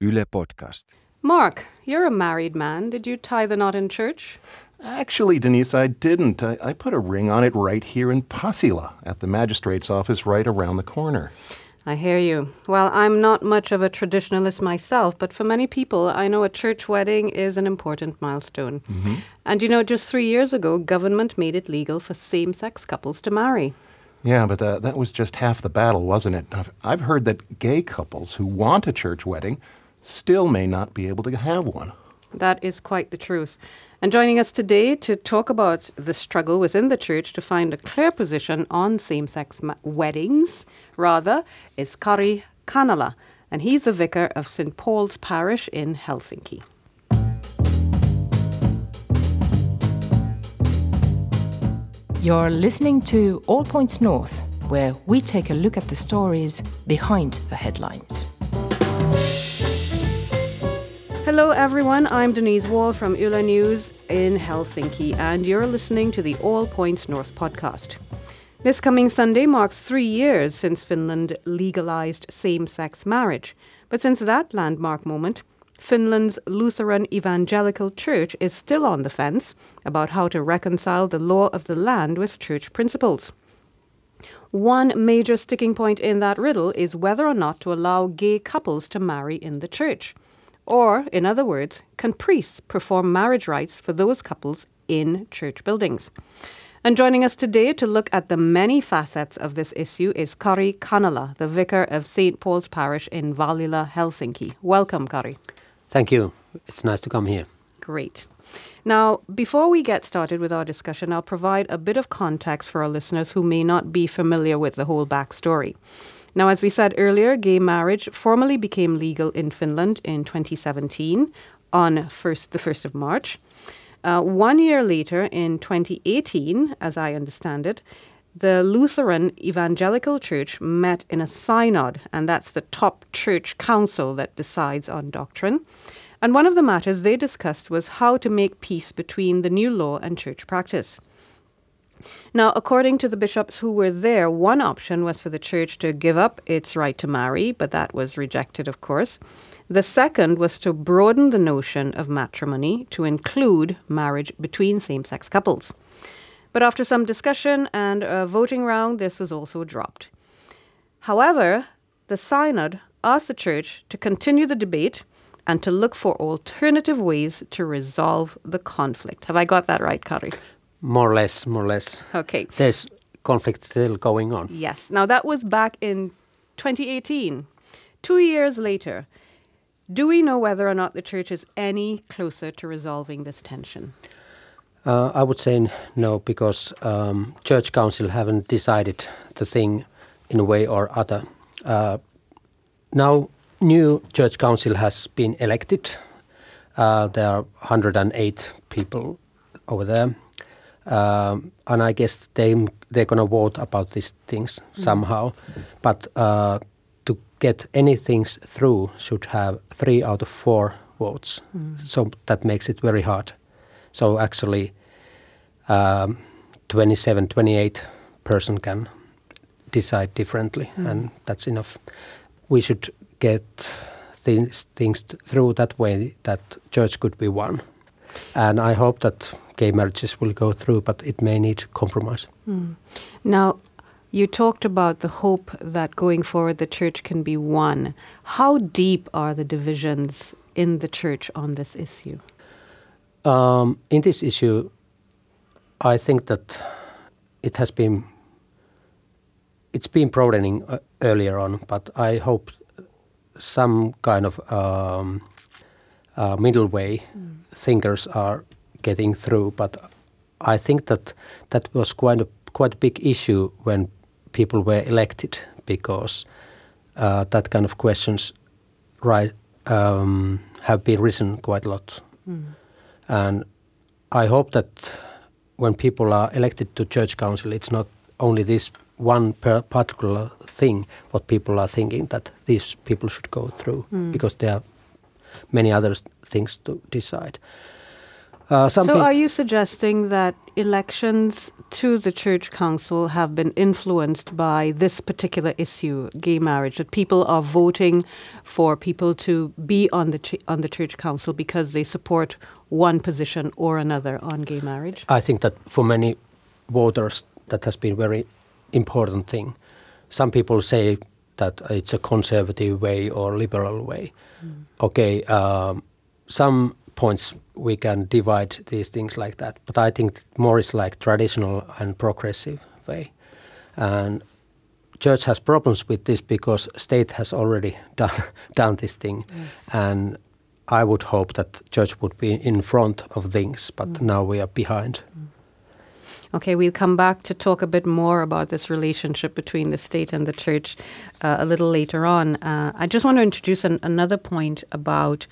Yle Podcast. Mark, you're a married man. Did you tie the knot in church? Actually, Denise, I didn't. I, I put a ring on it right here in Pasila at the magistrate's office right around the corner. I hear you. Well, I'm not much of a traditionalist myself, but for many people, I know a church wedding is an important milestone. And you know, just three years ago, government made it legal for same sex couples to marry. Yeah, but uh, that was just half the battle, wasn't it? I've, I've heard that gay couples who want a church wedding still may not be able to have one. That is quite the truth. And joining us today to talk about the struggle within the church to find a clear position on same sex ma- weddings, rather, is Kari Kanala, and he's the vicar of St. Paul's Parish in Helsinki. You're listening to All Points North, where we take a look at the stories behind the headlines. Hello, everyone. I'm Denise Wall from Yle News in Helsinki, and you're listening to the All Points North podcast. This coming Sunday marks three years since Finland legalized same sex marriage. But since that landmark moment, Finland's Lutheran Evangelical Church is still on the fence about how to reconcile the law of the land with church principles. One major sticking point in that riddle is whether or not to allow gay couples to marry in the church. Or, in other words, can priests perform marriage rites for those couples in church buildings? And joining us today to look at the many facets of this issue is Kari Kanala, the vicar of St. Paul's Parish in Vallila, Helsinki. Welcome, Kari. Thank you. It's nice to come here. Great. Now, before we get started with our discussion, I'll provide a bit of context for our listeners who may not be familiar with the whole backstory. Now, as we said earlier, gay marriage formally became legal in Finland in 2017 on first, the 1st of March. Uh, one year later, in 2018, as I understand it, the Lutheran Evangelical Church met in a synod, and that's the top church council that decides on doctrine. And one of the matters they discussed was how to make peace between the new law and church practice. Now, according to the bishops who were there, one option was for the church to give up its right to marry, but that was rejected, of course. The second was to broaden the notion of matrimony to include marriage between same sex couples. But after some discussion and a voting round, this was also dropped. However, the synod asked the church to continue the debate and to look for alternative ways to resolve the conflict. Have I got that right, Kari? More or less, more or less. Okay. There's conflict still going on. Yes. Now that was back in 2018. Two years later, do we know whether or not the church is any closer to resolving this tension? Uh, I would say no because um, church council haven't decided the thing in a way or other. Uh, now, new church council has been elected. Uh, there are 108 people over there, um, and I guess they they're gonna vote about these things somehow. But uh, to get any things through, should have three out of four votes. So that makes it very hard. So actually, um, 27, 28 person can decide differently, and that's enough. We should get things, things through that way that church could be one. And I hope that gay marriages will go through, but it may need compromise. Now, you talked about the hope that going forward the church can be one. How deep are the divisions in the church on this issue? Um, in this issue, I think that it has been it's been broadening uh, earlier on, but I hope some kind of um, uh, middle way thinkers are getting through. But I think that that was quite a quite a big issue when people were elected because uh, that kind of questions right um, have been risen quite a lot. And I hope that when people are elected to church council, it's not only this one per particular thing what people are thinking that these people should go through because there are many other things to decide. Uh, so, peo- are you suggesting that elections to the church council have been influenced by this particular issue, gay marriage? That people are voting for people to be on the ch- on the church council because they support one position or another on gay marriage? I think that for many voters, that has been a very important thing. Some people say that it's a conservative way or liberal way. Okay, um, some points we can divide these things like that, but I think more is like traditional and progressive way. And church has problems with this because state has already done done this thing, and I would hope that church would be in front of things, but now we are behind. Okay, we'll come back to talk a bit more about this relationship between the state and the church uh, a little later on. Uh, I just want to introduce an, another point about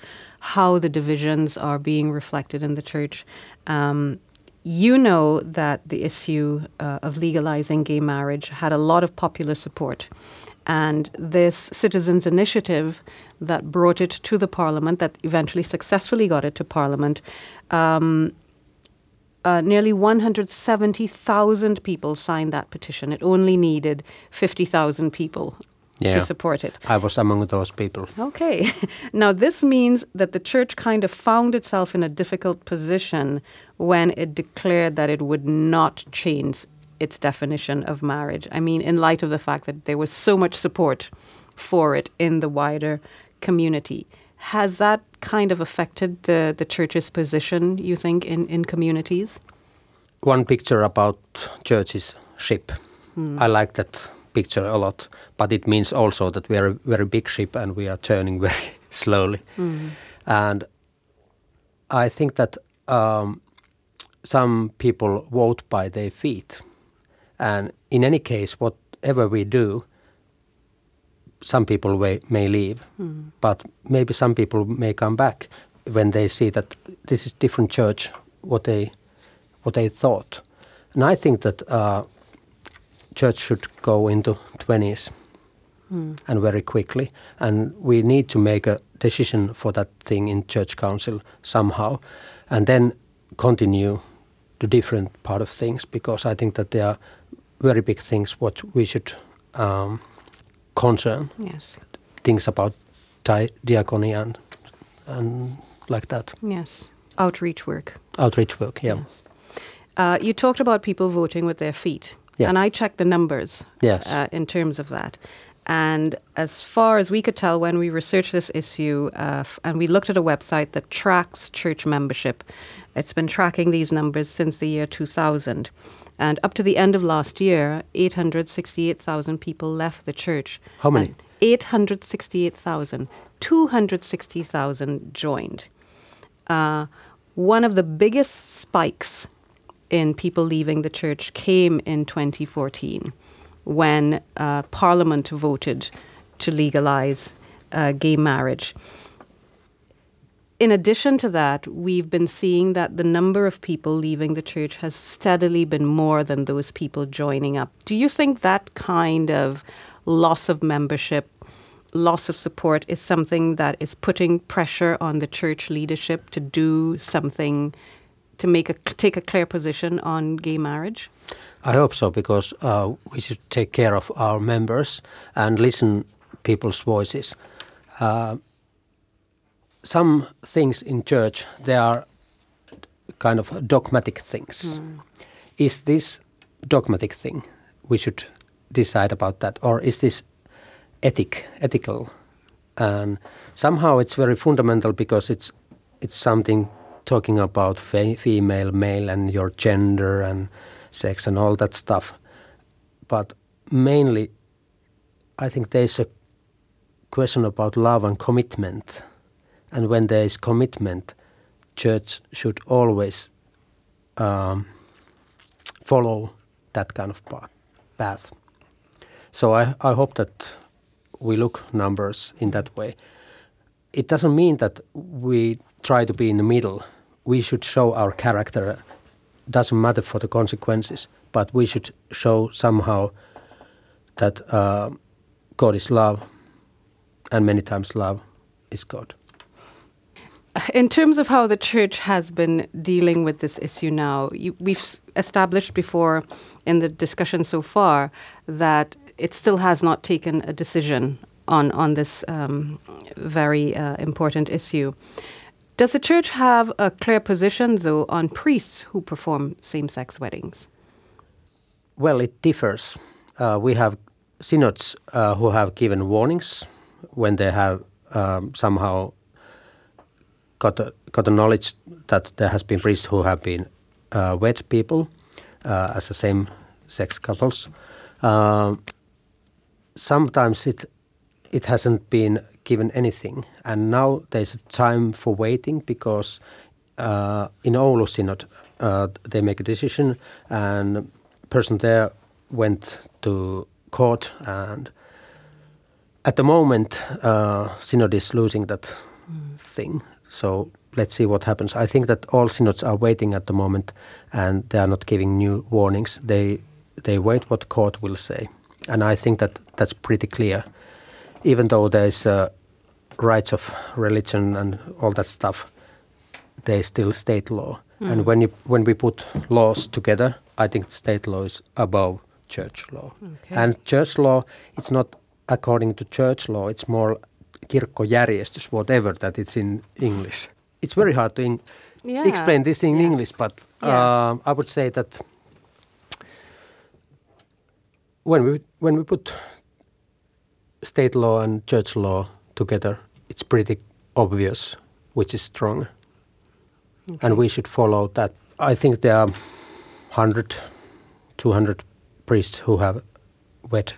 how the divisions are being reflected in the church. Um, you know that the issue uh, of legalizing gay marriage had a lot of popular support. And this citizens' initiative that brought it to the parliament, that eventually successfully got it to parliament, um, uh, nearly 170,000 people signed that petition. It only needed 50,000 people Yeah. to support it. I was among those people. Okay. now, this means that the church kind of found itself in a difficult position when it declared that it would not change its definition of marriage. I mean, in light of the fact that there was so much support for it in the wider community. Has that kind of affected the, the church's position, you think, in, in communities? One picture about church's ship. Hmm. I like that picture a lot, but it means also that we are a very big ship and we are turning very slowly. And I think that um, some people vote by their feet. And in any case, whatever we do, some people may, may leave, but maybe some people may come back when they see that this is different church, what they what they thought. And I think that uh, church should go into 20s and very quickly. And we need to make a decision for that thing in church council somehow, and then continue to different part of things because I think that there are very big things what we should um, concern Yes. things about di- diacony and and like that Yes. Outreach work. outreach work. Yeah. Yes. Uh, you talked about people voting with their feet. Yeah. And I checked the numbers Yes. uh, in terms of that. And as far as we could tell when we researched this issue, uh, f- and we looked at a website that tracks church membership, it's been tracking these numbers since the year 2000. And up to the end of last year, 868,000 people left the church. How many? And 868,000. 260,000 joined. Uh, one of the biggest spikes in people leaving the church came in 2014 when uh, Parliament voted to legalize uh, gay marriage. In addition to that, we've been seeing that the number of people leaving the church has steadily been more than those people joining up. Do you think that kind of loss of membership, loss of support is something that is putting pressure on the church leadership to do something to make a take a clear position on gay marriage? I hope so because uh, we should take care of our members and listen people's voices. Uh, some things in church they are kind of dogmatic things. Is this dogmatic thing? We should decide about that, or is this ethic, ethical? And somehow it's very fundamental because it's it's something talking about fe- female, male, and your gender and sex and all that stuff. But mainly, I think there's a question about love and commitment. And when there is commitment, church should always um, follow that kind of path. So I, I hope that we look numbers in that way. It doesn't mean that we try to be in the middle. We should show our character. Doesn't matter for the consequences, but we should show somehow that uh, God is love, and many times love is God. in terms of how the church has been dealing with this issue now, you, we've established before in the discussion so far that it still has not taken a decision on on this um, very uh, important issue. Does the church have a clear position, though, on priests who perform same-sex weddings? Well, it differs. Uh, we have synods uh, who have given warnings when they have um, somehow got a, got a knowledge that there has been priests who have been uh, wed people uh, as the same sex couples. Um, sometimes it it hasn't been given anything, and now there's a time for waiting because uh, in Oulu Synod uh, they make a decision, and person there went to court, and at the moment uh, Synod is losing that thing. So let's see what happens. I think that all synods are waiting at the moment, and they are not giving new warnings. They they wait what court will say, and I think that that's pretty clear. Even though there's uh, rights of religion and all that stuff, there's still state law. And when you when we put laws together, I think state law is above church law. Okay. And church law, it's not according to church law. It's more kirkkojärjestys, whatever that it's in English. It's very hard to in- Yeah. explain this in Yeah. English, but Yeah. um, I would say that when we when we put state law and church law together, it's pretty obvious which is strong, and we should follow that. I think there are 100, 200 priests who have wed,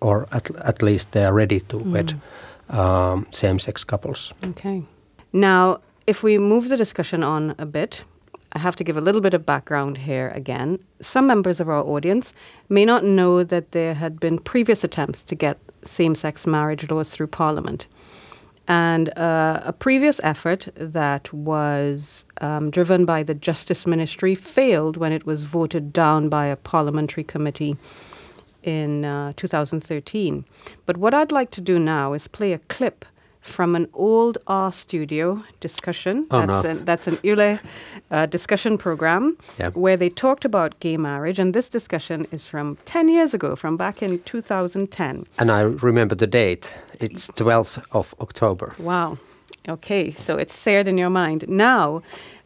or at, at least they are ready to wed um, same-sex couples. Okay. Now, if we move the discussion on a bit, I have to give a little bit of background here again. Some members of our audience may not know that there had been previous attempts to get same sex marriage laws through Parliament. And uh, a previous effort that was um, driven by the Justice Ministry failed when it was voted down by a parliamentary committee in uh, 2013. But what I'd like to do now is play a clip from an old A-studio discussion. Oh, that's, no. an, that's an Yle uh, discussion program Yeah. where they talked about gay marriage. And this discussion is from 10 years ago, from back in 2010. And I remember the date. It's 12th of October. Wow. Okay, so it's seared in your mind. Now,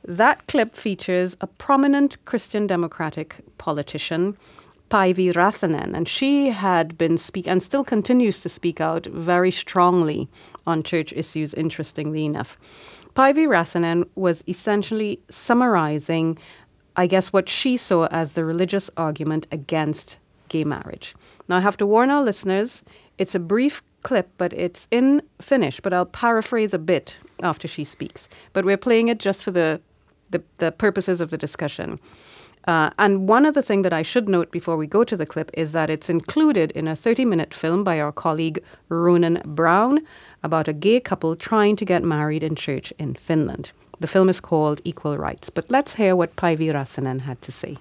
that clip features a prominent Christian Democratic politician, Päivi Räsänen, and she had been speak and still continues to speak out very strongly on church issues, interestingly enough. Päivi Räsänen was essentially summarizing, I guess, what she saw as the religious argument against gay marriage. Now, I have to warn our listeners, it's a brief clip, but it's in Finnish, but I'll paraphrase a bit after she speaks. But we're playing it just for the, the, the purposes of the discussion. Uh, and one other thing that I should note before we go to the clip is that it's included in a 30 minute film by our colleague Ronan Brown about a gay couple trying to get married in church in Finland. The film is called Equal Rights. But let's hear what Päivi Räsänen had to say.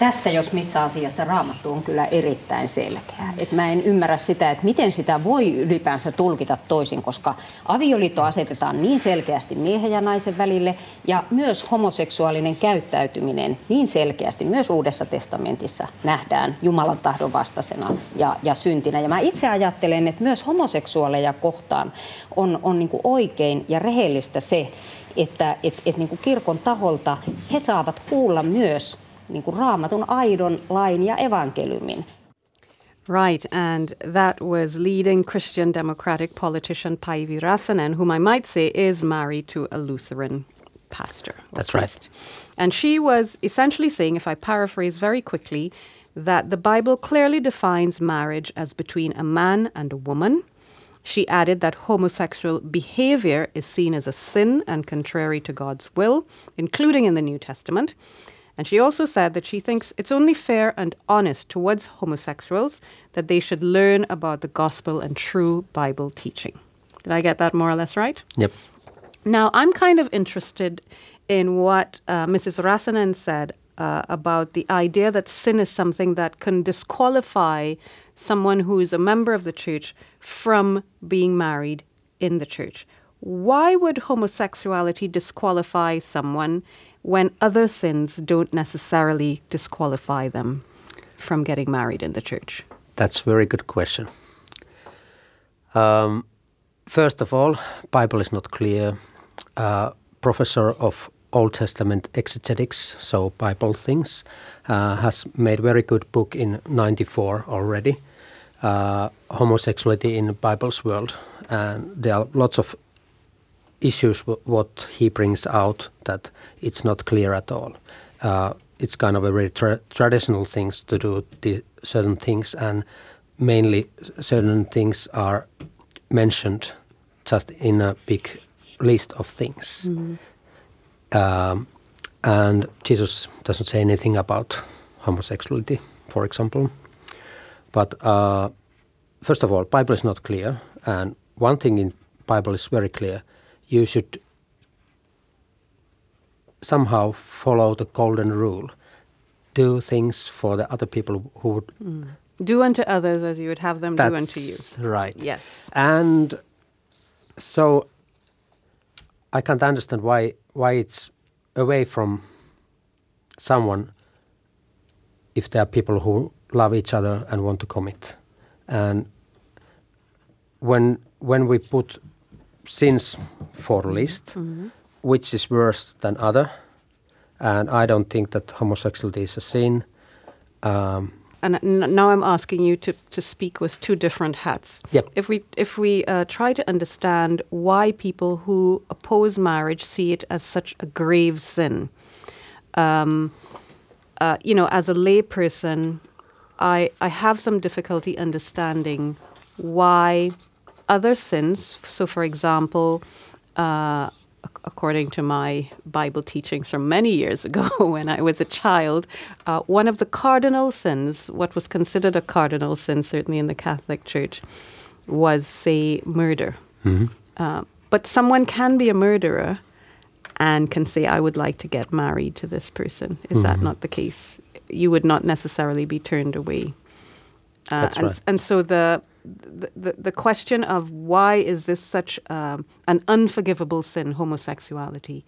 Tässä jos missä asiassa raamattu on kyllä erittäin selkeä. Et mä en ymmärrä sitä, että miten sitä voi ylipäänsä tulkita toisin, koska avioliitto asetetaan niin selkeästi miehen ja naisen välille ja myös homoseksuaalinen käyttäytyminen niin selkeästi myös Uudessa testamentissa nähdään Jumalan tahdon vastaisena ja, ja syntinä. Ja mä itse ajattelen, että myös homoseksuaaleja kohtaan on, on niin oikein ja rehellistä se, että et, et niin kirkon taholta he saavat kuulla myös niin kuin raamatun aidon lain ja evankeliumin. Right, and that was leading Christian Democratic politician Päivi Räsänen, whom I might say is married to a Lutheran pastor. or That's right. And she was essentially saying, if I paraphrase very quickly, that the Bible clearly defines marriage as between a man and a woman. She added that homosexual behavior is seen as a sin and contrary to God's will, including in the New Testament. And she also said that she thinks it's only fair and honest towards homosexuals that they should learn about the gospel and true Bible teaching. Did I get that more or less right? Yep. Now, I'm kind of interested in what uh, Mrs. Räsänen said uh, about the idea that sin is something that can disqualify someone who is a member of the church from being married in the church. why would homosexuality disqualify someone when other sins don't necessarily disqualify them from getting married in the church? That's a very good question. Um, first of all, Bible is not clear. Uh, professor of Old Testament exegetics, so Bible things, uh, has made very good book in '94 already. Uh, homosexuality in the Bible's world, and there are lots of issues what he brings out that it's not clear at all. Uh, it's kind of a very tra- traditional things to do the certain things, and mainly certain things are mentioned just in a big list of things. Um, and Jesus doesn't say anything about homosexuality, for example. But uh, first of all, Bible is not clear, and one thing in Bible is very clear: you should somehow follow the golden rule, do things for the other people who would. Mm. Do unto others as you would have them do unto you. Right. Yes. And so I can't understand why why it's away from someone if there are people who love each other and want to commit. And when when we put sins for list, which is worse than other, and I don't think that homosexuality is a sin. Um, And n- now I'm asking you to, to speak with two different hats. Yep. If we if we uh, try to understand why people who oppose marriage see it as such a grave sin, um, uh, you know, as a layperson, I I have some difficulty understanding why other sins. So, for example. Uh, according to my Bible teachings from many years ago when I was a child, uh, one of the cardinal sins, what was considered a cardinal sin, certainly in the Catholic Church, was, say, murder. Uh, but someone can be a murderer and can say, I would like to get married to this person. Is that not the case? You would not necessarily be turned away. Uh, That's and, right. and so the, the the question of why is this such um, an unforgivable sin, homosexuality?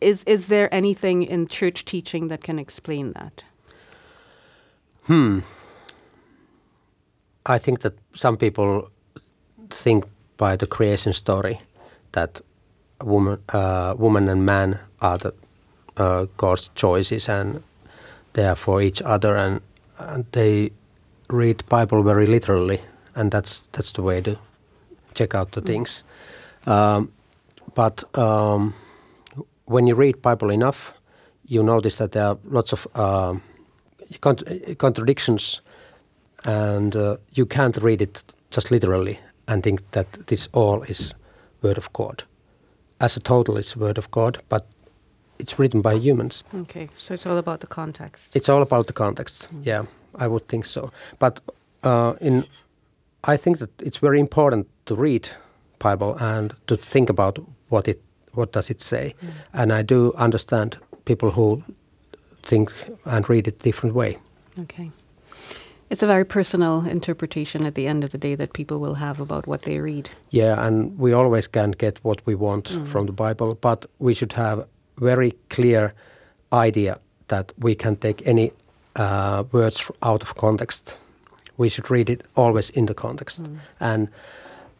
Is is there anything in church teaching that can explain that? Hmm. I think that some people think by the creation story that woman, uh, woman and man are the uh, God's choices and they are for each other, and, and they read Bible very literally, and that's that's the way to check out the things. Um, but um, when you read Bible enough, you notice that there are lots of um, cont- contradictions and uh, you can't read it just literally and think that this all is word of God. As a total, it's word of God, but it's written by humans. Okay, so it's all about the context. It's all about the context. Yeah, I would think so. But uh, in, I think that it's very important to read Bible and to think about what it what does it say. And I do understand people who think and read it different way. Okay. It's a very personal interpretation at the end of the day that people will have about what they read. Yeah, and we always can get what we want from the Bible, but we should have very clear idea that we can take any uh, words out of context. We should read it always in the context. And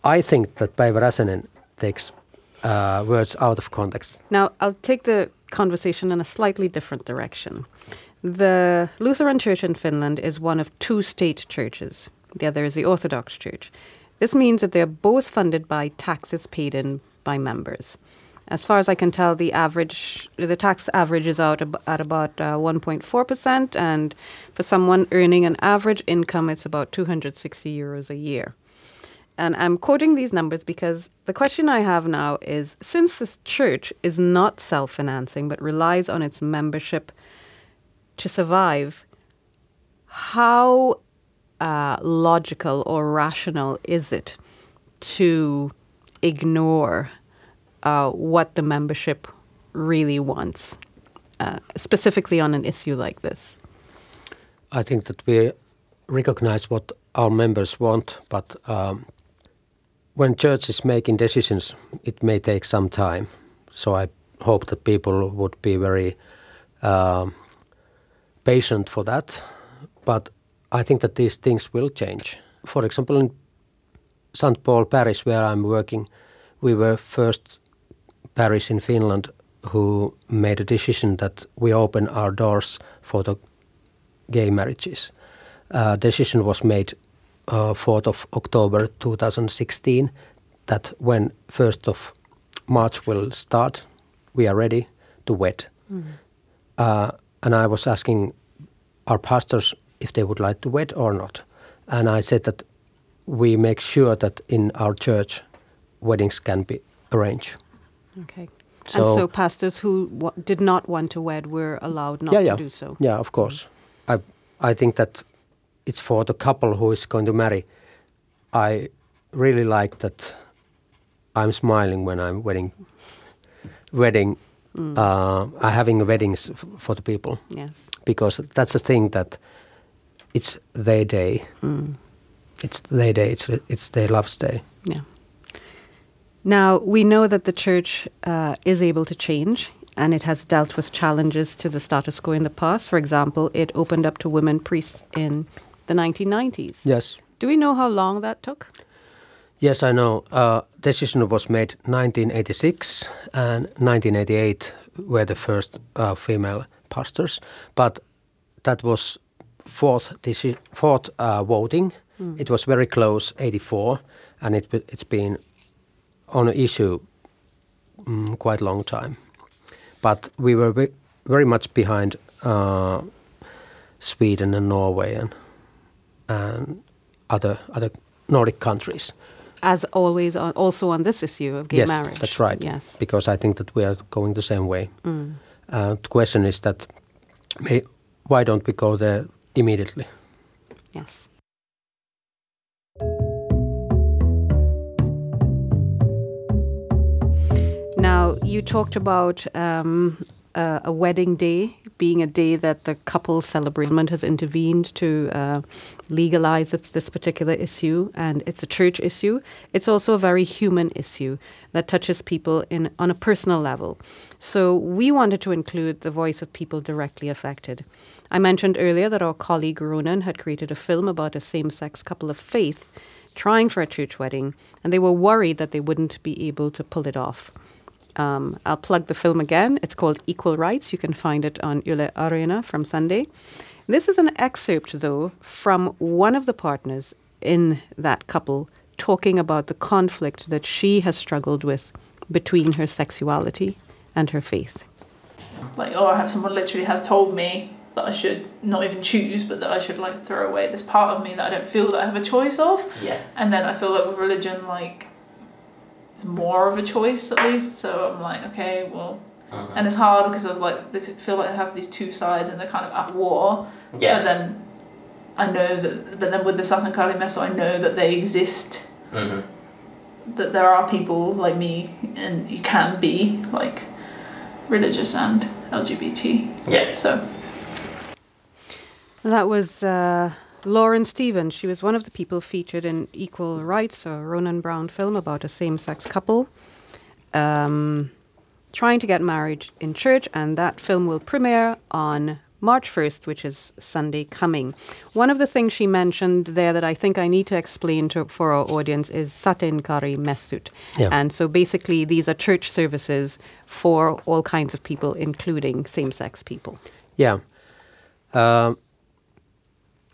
I think that Päivi Räsänen takes uh, words out of context. Now, I'll take the conversation in a slightly different direction. The Lutheran Church in Finland is one of two state churches. The other is the Orthodox Church. This means that they're both funded by taxes paid in by members. As far as I can tell, the average, the tax averages out ab- at about uh, 1.4%, and for someone earning an average income, it's about 260 euros a year. And I'm quoting these numbers because the question I have now is since this church is not self financing but relies on its membership to survive, how uh, logical or rational is it to ignore uh, what the membership really wants, uh, specifically on an issue like this? I think that we recognize what our members want, but um, when church is making decisions, it may take some time. So I hope that people would be very uh, patient for that. But I think that these things will change. For example, in St. Paul parish, where I'm working, we were first parish in Finland who made a decision that we open our doors for the gay marriages. Uh, decision was made uh, 4th of October 2016 that when 1st of March will start, we are ready to wed. Uh, and I was asking our pastors if they would like to wed or not. And I said that we make sure that in our church weddings can be arranged. Okay. So- and so pastors who did not want to wed were allowed not yeah, yeah. to do so. Yeah, of course. I I think that it's for the couple who is going to marry. I really like that I'm smiling when I'm wedding wedding uh, uh, having weddings f- for the people Yes. because that's the thing that it's their day. It's their day. It's it's their love's day. Yeah. Now, we know that the church uh, is able to change and it has dealt with challenges to the status quo in the past. For example, it opened up to women priests in the 1990s. Yes. Do we know how long that took? Yes, I know. Uh, decision was made 1986 and 1988 were the first uh, female pastors, but that was fourth deci- fourth uh, voting. It was very close, 84, and it it's been on an issue mm, quite a long time. But we were ve- very much behind uh, Sweden and Norway and and other other Nordic countries. As always, on, also on this issue of gay yes, marriage. that's right. Yes. because I think that we are going the same way. Uh, the question is that may, why don't we go there immediately? Yes. Now, you talked about um, uh, a wedding day being a day that the couple celebration has intervened to uh, legalize this particular issue, and it's a church issue. It's also a very human issue that touches people in on a personal level. So we wanted to include the voice of people directly affected. I mentioned earlier that our colleague Ronan had created a film about a same-sex couple of faith trying for a church wedding, and they were worried that they wouldn't be able to pull it off. Um, I'll plug the film again. It's called Equal Rights. You can find it on Yle Arena from Sunday. This is an excerpt, though, from one of the partners in that couple talking about the conflict that she has struggled with between her sexuality and her faith. like oh, I have someone literally has told me that I should not even choose but that I should like throw away this part of me that I don't feel that I have a choice of Yeah. and then I feel like with religion like it's more of a choice at least. So I'm like okay well and it's hard because of like this feel like I have these two sides and they're kind of at war. Yeah. but then I know that but then with the Sateenkaarimessu I know that they exist. Hmm that there are people like me and you can be like religious and LGBT Yeah. so That was uh, Lauren Stevens. She was one of the people featured in Equal Rights, a Ronan Brown film about a same sex couple um, trying to get married in church, and that film will premiere on March 1st, which is Sunday coming. One of the things she mentioned there that I think I need to explain to, for our audience is Sateenkaarimessut. Yeah. And so basically, these are church services for all kinds of people, including same sex people. Yeah. Um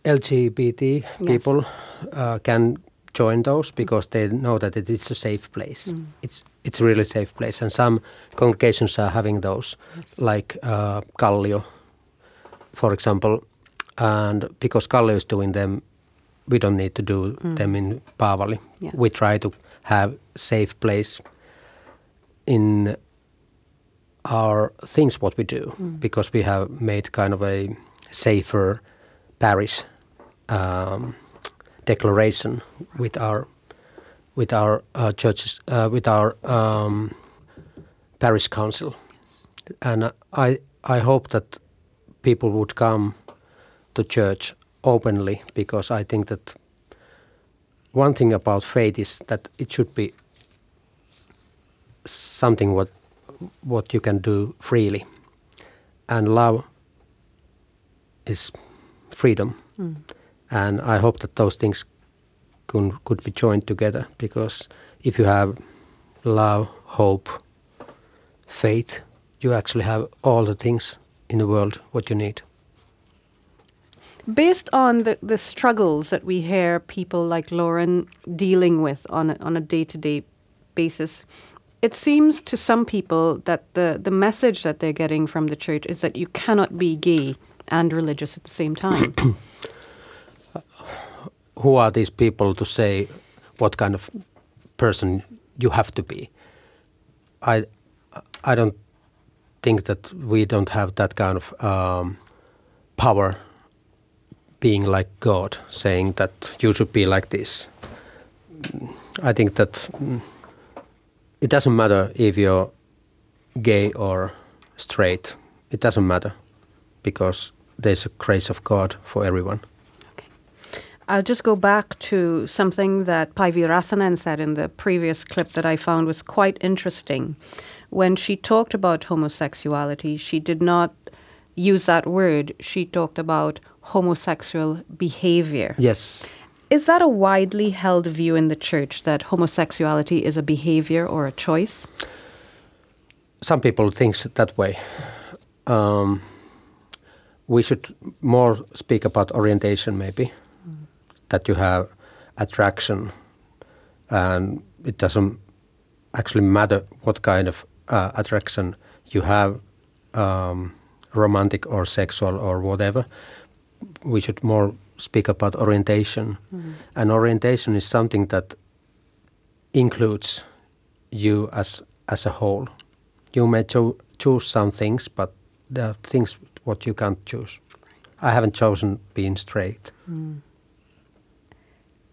LGBT Yes. people uh, can join those because they know that it is a safe place. It's it's a really safe place, and some congregations are having those, like uh, Kallio, for example. And because Kallio is doing them, we don't need to do them in Paavali. Yes. We try to have safe place in our things what we do because we have made kind of a safer parish um, declaration with our with our uh, churches uh, with our um, parish council, and I I hope that people would come to church openly because I think that one thing about faith is that it should be something what what you can do freely, and love is freedom, and I hope that those things could could be joined together because if you have love, hope, faith, you actually have all the things in the world what you need. Based on the, the struggles that we hear people like Lauren dealing with on a, on a day to day basis, it seems to some people that the, the message that they're getting from the church is that you cannot be gay and religious at the same time. Who are these people to say what kind of person you have to be? I, I don't think that we don't have that kind of um, power being like God, saying that you should be like this. I think that mm, it doesn't matter if you're gay or straight. It doesn't matter because there's a grace of God for everyone. I'll just go back to something that Päivi Räsänen said in the previous clip that I found was quite interesting. When she talked about homosexuality, she did not use that word. She talked about homosexual behavior. Yes. Is that a widely held view in the church that homosexuality is a behavior or a choice? some people think that way. Um, we should more speak about orientation, maybe that you have attraction, and it doesn't actually matter what kind of uh, attraction you have, um, romantic or sexual or whatever. We should more speak about orientation, and orientation is something that includes you as as a whole. You may cho- choose some things, but there are things what you can't choose. I haven't chosen being straight.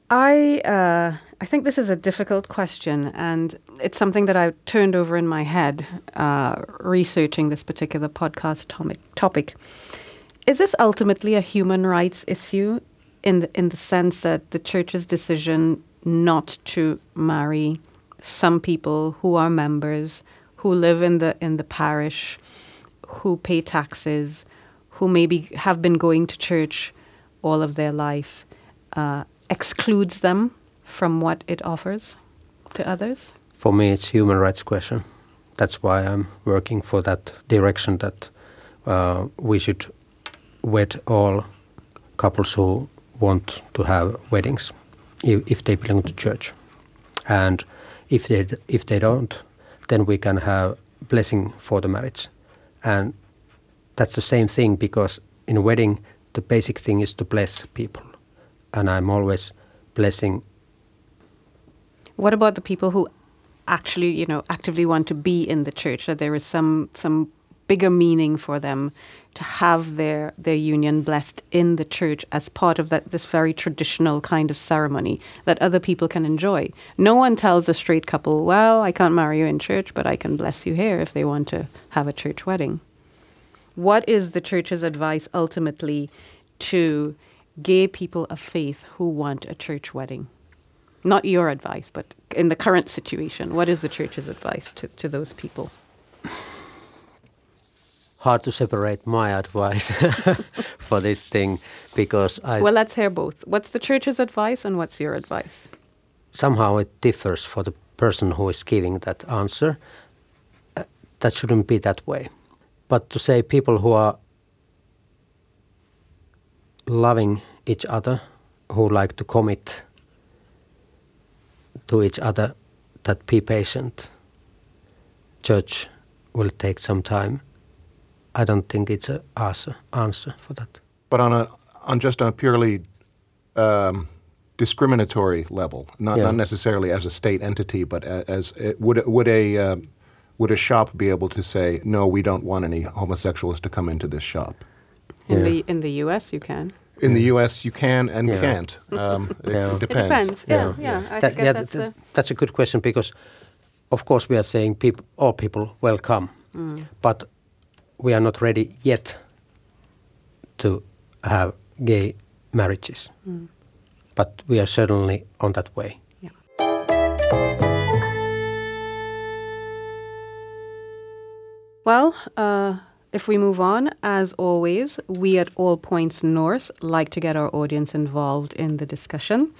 I uh, I think this is a difficult question, and it's something that I turned over in my head uh, researching this particular podcast topic. Topic is this ultimately a human rights issue, in the, in the sense that the church's decision not to marry some people who are members, who live in the in the parish, who pay taxes, who maybe have been going to church all of their life, uh, excludes them from what it offers to others? For me, it's human rights question. That's why I'm working for that direction. That uh, we should wed all couples who want to have weddings, if, if they belong to church, and if they if they don't, then we can have blessing for the marriage, and that's the same thing because in a wedding the basic thing is to bless people, and I'm always blessing What about the people who actually, you know, actively want to be in the church? That there is some some bigger meaning for them to have their their union blessed in the church as part of that this very traditional kind of ceremony that other people can enjoy. No one tells a straight couple, "Well, I can't marry you in church, but I can bless you here if they want to have a church wedding." What is the church's advice ultimately to gay people of faith who want a church wedding? Not your advice, but in the current situation, what is the church's advice to, to those people? hard to separate my advice for this thing because I Well, let's hear both. What's the church's advice and what's your advice? somehow it differs for the person who is giving that answer. Uh, that shouldn't be that way. But to say people who are loving each other, who like to commit to each other, that be patient. Church will take some time. I don't think it's a answer, answer for that. But on a on just a purely um, discriminatory level, not Yeah. not necessarily as a state entity, but a, as it, would would a uh, would a shop be able to say no, we don't want any homosexuals to come into this shop? In Yeah. the in the US, you can. In the U.S., you can and Yeah. can't. Um, it, Yeah. it It depends. It depends. Yeah, yeah. I That- guess yeah, that's th- the. that's a good question because, of course, we are saying people, all people welcome, Mm. but we are not ready yet to have gay marriages. Mm. but we are certainly on that way. Well, uh, if we move on, as always, we at All Points North like to get our audience involved in the discussion.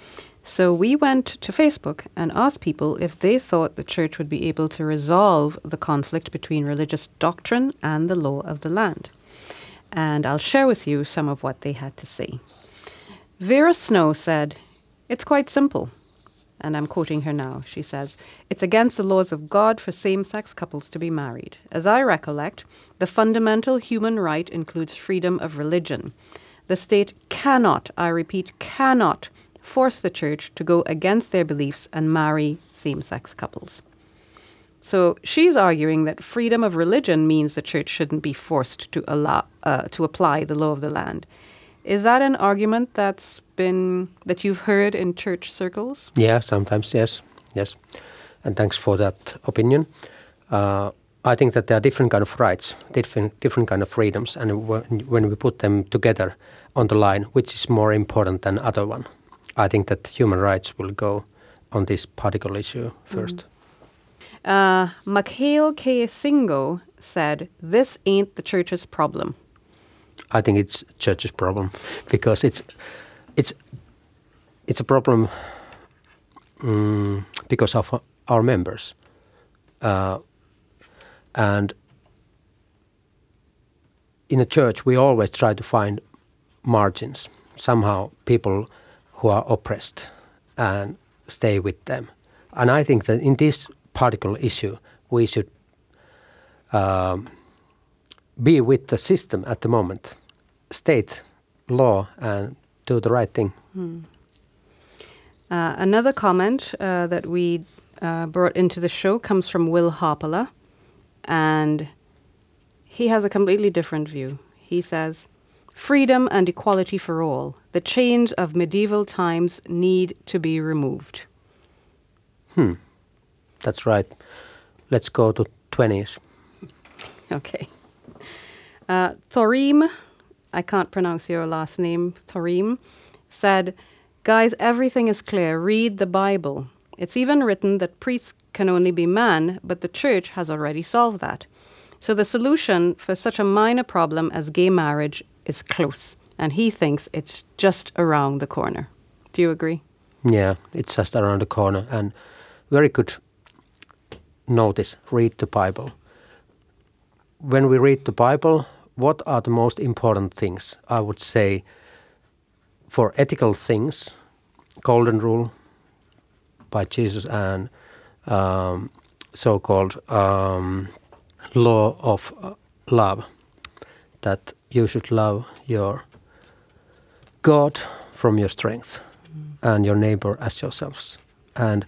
So we went to Facebook and asked people if they thought the church would be able to resolve the conflict between religious doctrine and the law of the land. And I'll share with you some of what they had to say. Vera Snow said, It's quite simple. And I'm quoting her now. She says, It's against the laws of God for same sex couples to be married. As I recollect, the fundamental human right includes freedom of religion. The state cannot, I repeat, cannot force the church to go against their beliefs and marry same sex couples. So she's arguing that freedom of religion means the church shouldn't be forced to allow uh, to apply the law of the land. Is that an argument that's been that you've heard in church circles? Yeah, sometimes yes, yes, and thanks for that opinion. Uh, I think that there are different kind of rights, different different kind of freedoms, and when we put them together on the line, which is more important than other one? I think that human rights will go on this particular issue first. Mm. Uh, Mikhail K. Singo said, This ain't the church's problem. I think it's church's problem because it's it's it's a problem um, because of our members, uh, and in a church we always try to find margins. Somehow people who are oppressed and stay with them. And I think that in this particular issue, we should um, be with the system at the moment, state law, and do the right thing. Hmm. Uh, another comment uh, that we uh, brought into the show comes from Will Harpala, and he has a completely different view. He says, Freedom and equality for all. The chains of medieval times need to be removed. Hmm. That's right. Let's go to 20s. Okay. Uh, Thorim, I can't pronounce your last name, Thorim, said, Guys, everything is clear. Read the Bible. It's even written that priests can only be men, but the church has already solved that. So the solution for such a minor problem as gay marriage is close, and he thinks it's just around the corner. Do you agree? Yeah, it's just around the corner, and very good notice read the Bible. When we read the Bible, what are the most important things? I would say for ethical things, Golden Rule by Jesus and um, so called um, law of uh, love that you should love your God from your strength mm. and your neighbor as yourselves. And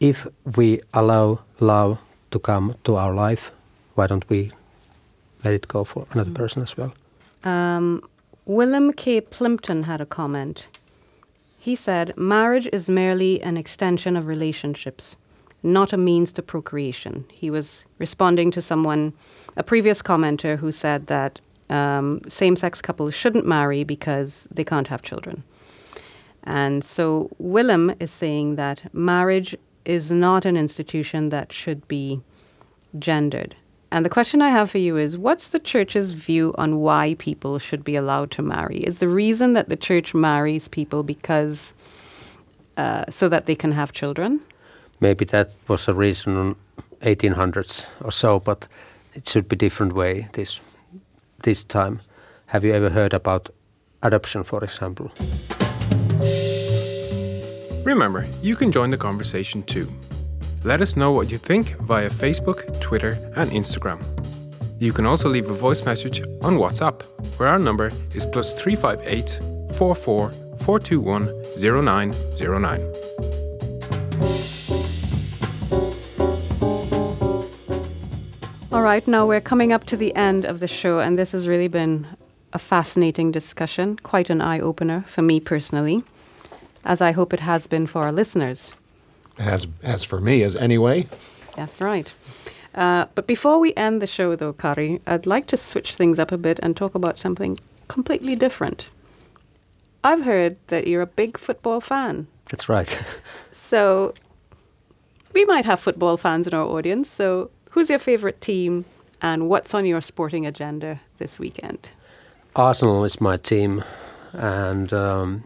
if we allow love to come to our life, why don't we let it go for another mm. person as well? Um, Willem K. Plimpton had a comment. He said, Marriage is merely an extension of relationships, not a means to procreation. He was responding to someone, a previous commenter, who said that um, same sex couples shouldn't marry because they can't have children. And so Willem is saying that marriage is not an institution that should be gendered. And the question I have for you is what's the church's view on why people should be allowed to marry? Is the reason that the church marries people because uh, so that they can have children? Maybe that was a reason in 1800s or so, but it should be different way this this time. Have you ever heard about adoption, for example? Remember, you can join the conversation too. Let us know what you think via Facebook, Twitter, and Instagram. You can also leave a voice message on WhatsApp, where our number is plus 358 44 421 0909. All right, now we're coming up to the end of the show, and this has really been a fascinating discussion, quite an eye opener for me personally, as I hope it has been for our listeners. As, as for me, as anyway. That's right. Uh, but before we end the show, though, Kari, I'd like to switch things up a bit and talk about something completely different. I've heard that you're a big football fan. That's right. So we might have football fans in our audience. So who's your favorite team and what's on your sporting agenda this weekend? Arsenal is my team, and um,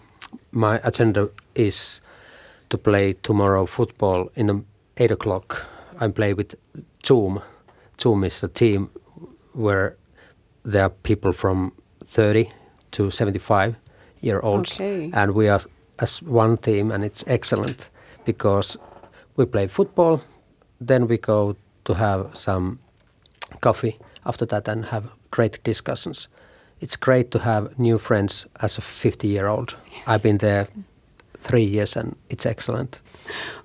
my agenda is to play tomorrow football in eight o'clock. I play with Zoom. Zoom is a team where there are people from 30 to 75 year olds, Okay. and we are as one team, and it's excellent because we play football, then we go to have some coffee after that and have great discussions. It's great to have new friends as a 50 year old. I've been there three years and it's excellent.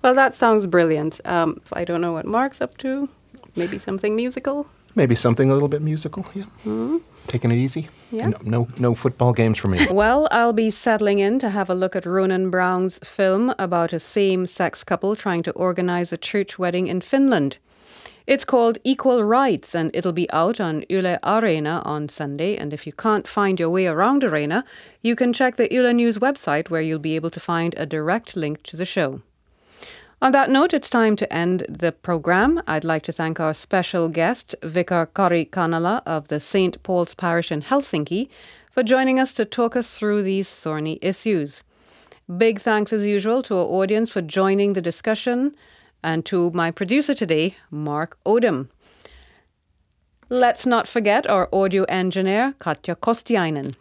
Well, that sounds brilliant. Um, I don't know what Mark's up to. Maybe something musical. Maybe something a little bit musical. Yeah. Taking it easy. Yeah. No, no, no football games for me. Well, I'll be settling in to have a look at Ronan Brown's film about a same sex couple trying to organize a church wedding in Finland. It's called Equal Rights and it'll be out on Yle Arena on Sunday. And if you can't find your way around Arena, you can check the Yle News website where you'll be able to find a direct link to the show. On that note, it's time to end the program. I'd like to thank our special guest, Vicar Kari Kanala of the St. Paul's Parish in Helsinki, for joining us to talk us through these thorny issues. Big thanks, as usual, to our audience for joining the discussion and to my producer today, Mark Odom. Let's not forget our audio engineer, Katja Kostiainen.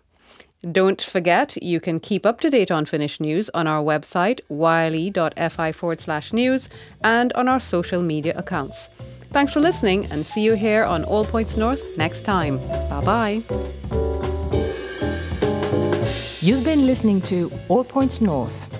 Don't forget, you can keep up to date on Finnish news on our website, yle.fi forward slash news, and on our social media accounts. Thanks for listening and see you here on All Points North next time. Bye bye. You've been listening to All Points North,